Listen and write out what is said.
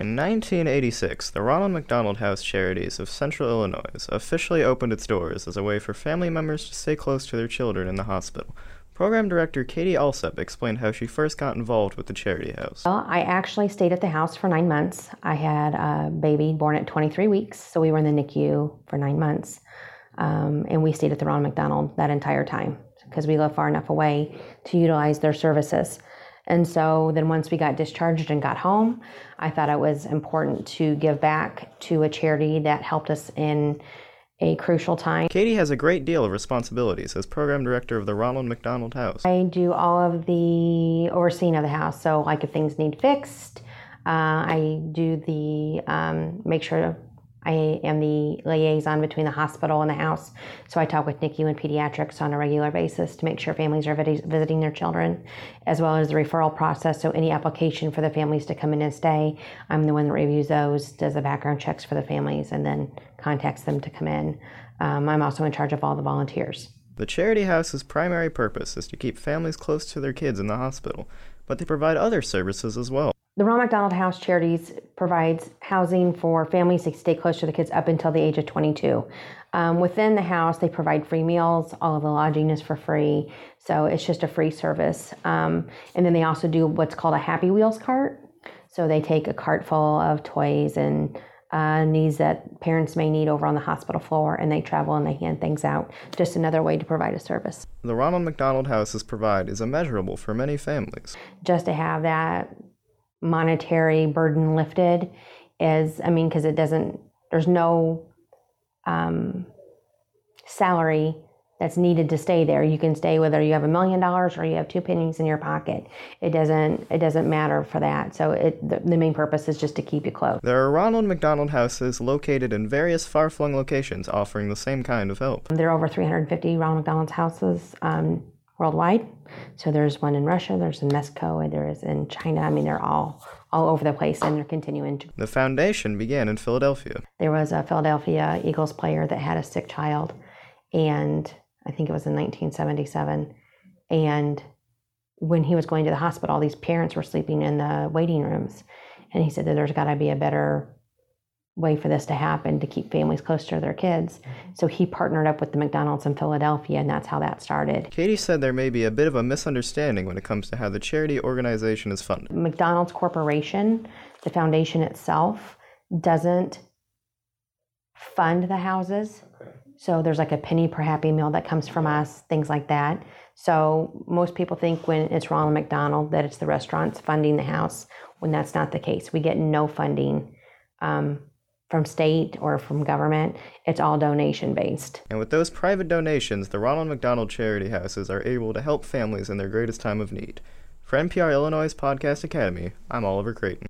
In 1986, the Ronald McDonald House Charities of Central Illinois officially opened its doors as a way for family members to stay close to their children in the hospital. Program director Katie Alsep explained how she first got involved with the charity house. Well, I actually stayed at the house for nine months. I had a baby born at 23 weeks, so we were in the NICU for nine months. Um, and we stayed at the Ronald McDonald that entire time because we live far enough away to utilize their services. And so then once we got discharged and got home, I thought it was important to give back to a charity that helped us in a crucial time. Katie has a great deal of responsibilities as program director of the Ronald McDonald House. I do all of the overseeing of the house. So, like if things need fixed, uh, I do the um, make sure I am the liaison between the hospital and the house. So I talk with NICU and pediatrics on a regular basis to make sure families are visiting their children, as well as the referral process. So any application for the families to come in and stay, I'm the one that reviews those, does the background checks for the families, and then contacts them to come in. Um, I'm also in charge of all the volunteers. The Charity House's primary purpose is to keep families close to their kids in the hospital, but they provide other services as well. The Ronald McDonald House Charities provides housing for families to stay close to the kids up until the age of 22. Um, within the house, they provide free meals. All of the lodging is for free, so it's just a free service. Um, and then they also do what's called a Happy Wheels cart. So they take a cart full of toys and uh, needs that parents may need over on the hospital floor, and they travel and they hand things out. Just another way to provide a service. The Ronald McDonald House's provide is immeasurable for many families. Just to have that monetary burden lifted is, I mean, because it doesn't, there's no um, salary that's needed to stay there. You can stay whether you have a million dollars or you have two pennies in your pocket. It doesn't it doesn't matter for that. So it the, the main purpose is just to keep you close. There are Ronald McDonald houses located in various far-flung locations offering the same kind of help. There are over 350 Ronald McDonald's houses um, worldwide. So there's one in Russia, there's in Mexico, and there is in China. I mean, they're all all over the place, and they're continuing to. The foundation began in Philadelphia. There was a Philadelphia Eagles player that had a sick child, and I think it was in 1977, and when he was going to the hospital, all these parents were sleeping in the waiting rooms, and he said that there's got to be a better way for this to happen to keep families close to their kids. Mm-hmm. So he partnered up with the McDonald's in Philadelphia, and that's how that started. Katie said there may be a bit of a misunderstanding when it comes to how the charity organization is funded. McDonald's Corporation, the foundation itself, doesn't fund the houses. Okay. So there's like a penny per happy meal that comes from us, things like that. So most people think when it's Ronald McDonald that it's the restaurants funding the house, when that's not the case. We get no funding um, from state or from government. It's all donation based. And with those private donations, the Ronald McDonald Charity Houses are able to help families in their greatest time of need. For NPR Illinois Podcast Academy, I'm Oliver Creighton.